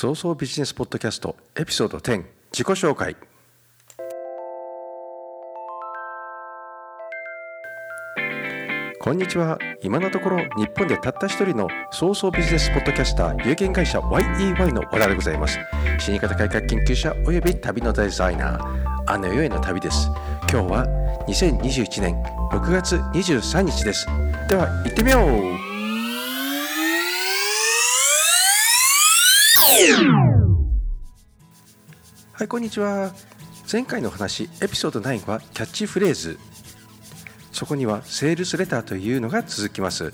早々ビジネスポッドキャストエピソード10自己紹介。こんにちは。今のところ日本でたった一人の早々ビジネスポッドキャスター有限会社 YEY の小田でございます。死に方改革研究者および旅のデザイナーあの世への旅です。今日は2021年6月23日です。では行ってみよう。はいこんにちは。前回の話エピソード9はキャッチフレーズ。そこにはセールスレターというのが続きます。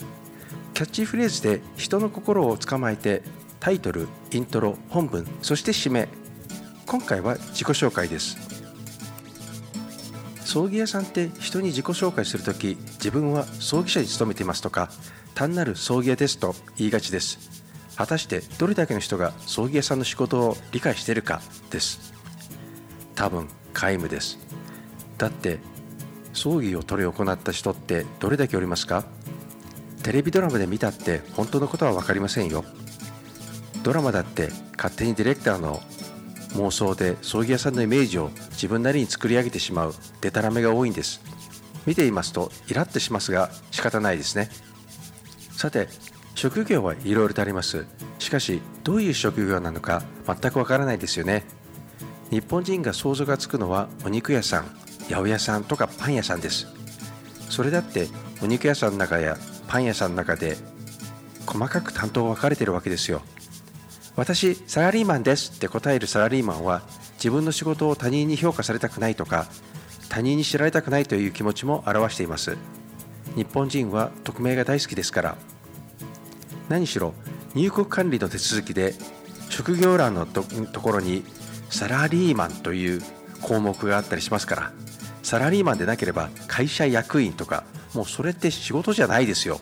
キャッチフレーズで人の心を捕まえてタイトルイントロ本文そして締め。今回は自己紹介です。葬儀屋さんって人に自己紹介するとき自分は葬儀社に勤めていますとか単なる葬儀屋ですと言いがちです。果たしてどれだけの人が葬儀屋さんの仕事を理解しているかです。多分皆無です。だって葬儀を執り行った人ってどれだけおりますか？テレビドラマで見たって本当のことは分かりませんよ。ドラマだって勝手にディレクターの妄想で葬儀屋さんのイメージを自分なりに作り上げてしまうデタラメが多いんです。見ていますとイラッとしますが仕方ないですね。さて職業はいろいろとあります。しかしどういう職業なのか全くわからないですよね。日本人が想像がつくのはお肉屋さん八百屋さんとかパン屋さんです。それだってお肉屋さんの中やパン屋さんの中で細かく担当分かれてるわけですよ。私サラリーマンですって答えるサラリーマンは自分の仕事を他人に評価されたくないとか他人に知られたくないという気持ちも表しています。日本人は匿名が大好きですから。何しろ入国管理の手続きで職業欄のところにサラリーマンという項目があったりしますからサラリーマンでなければ会社役員とかもうそれって仕事じゃないですよ。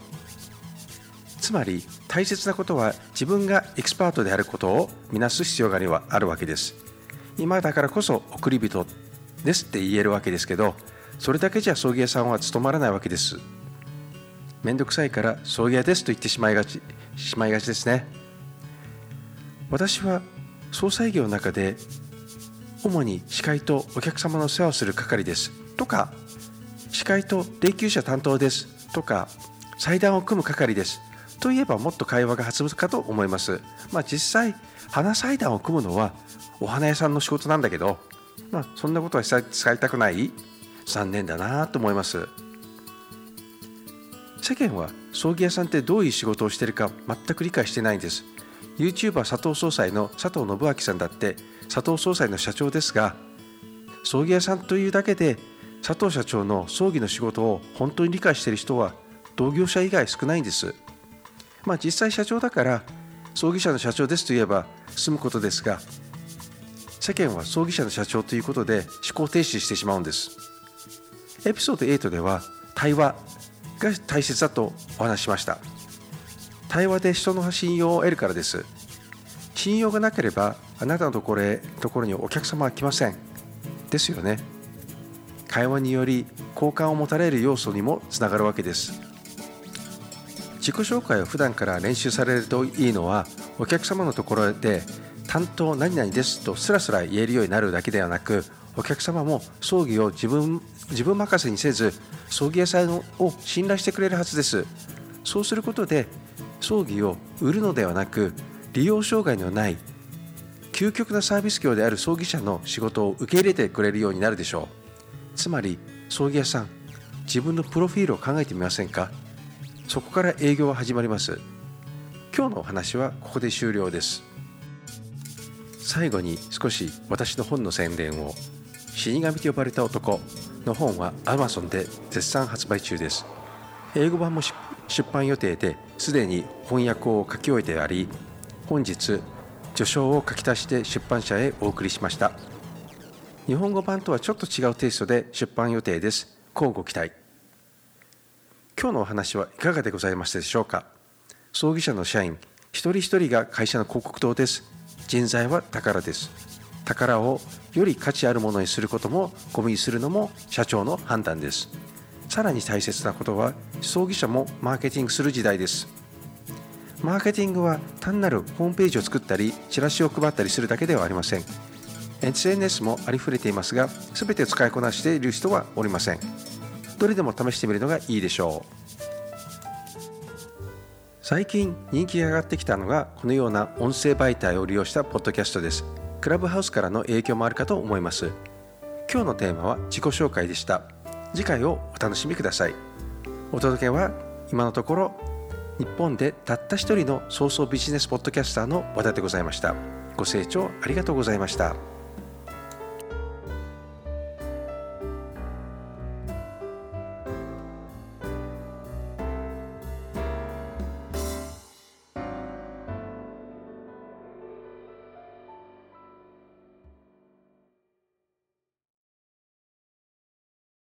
つまり大切なことは自分がエキスパートであることを見なす必要があるわけです。今だからこそ送り人ですって言えるわけですけどそれだけじゃ葬儀屋さんは務まらないわけです。めんどくさいから葬儀屋ですと言ってしまいがちしまいがちですね。私は総裁業の中で主に司会とお客様の世話をする係です。とか司会と霊柩車担当です。とか祭壇を組む係です。といえばもっと会話が弾むかと思います。まあ実際花祭壇を組むのはお花屋さんの仕事なんだけどまあそんなことは使いたくない。残念だなと思います。世間は葬儀屋さんってどういう仕事をしているか全く理解してないんです。YouTuber 佐藤総裁の佐藤信明さんだって佐藤総裁の社長ですが葬儀屋さんというだけで佐藤社長の葬儀の仕事を本当に理解している人は同業者以外少ないんです。まあ実際社長だから葬儀社の社長ですと言えば済むことですが世間は葬儀社の社長ということで思考停止してしまうんです。エピソード8では対話が大切だとお話しました。対話で人の信用を得るからです。信用がなければあなたのところへところにお客様は来ません。ですよね。会話により好感を持たれる要素にもつながるわけです。自己紹介を普段から練習されるといいのはお客様のところで担当何々ですとスラスラ言えるようになるだけではなくお客様も葬儀を自分自分任せにせず葬儀屋さんを信頼してくれるはずです。そうすることで葬儀を売るのではなく利用障害のない究極なサービス業である葬儀社の仕事を受け入れてくれるようになるでしょう。つまり葬儀屋さん自分のプロフィールを考えてみませんか？そこから営業は始まります。今日のお話はここで終了です。最後に少し私の本の宣伝を死神と呼ばれた男の本は Amazon で絶賛発売中です。英語版も出版予定ですでに翻訳を書き終えてあり本日序章を書き足して出版社へお送りしました。日本語版とはちょっと違うテイストで出版予定です。乞うご期待。今日のお話はいかがでございましたでしょうか？葬儀社の社員一人一人が会社の広告塔です。人材は宝です。宝をより価値あるものにすることもゴミにするのも社長の判断です。さらに大切なことは葬儀社もマーケティングする時代です。マーケティングは単なるホームページを作ったりチラシを配ったりするだけではありません。SNS もありふれていますが全て使いこなしている人はおりません。どれでも試してみるのがいいでしょう。最近人気が上がってきたのがこのような音声媒体を利用したポッドキャストです。クラブハウスからの影響もあるかと思います。今日のテーマは自己紹介でした。次回をお楽しみください。お届けは今のところ日本でたった一人の早々ビジネスポッドキャスターの和田でございました。ご清聴ありがとうございました。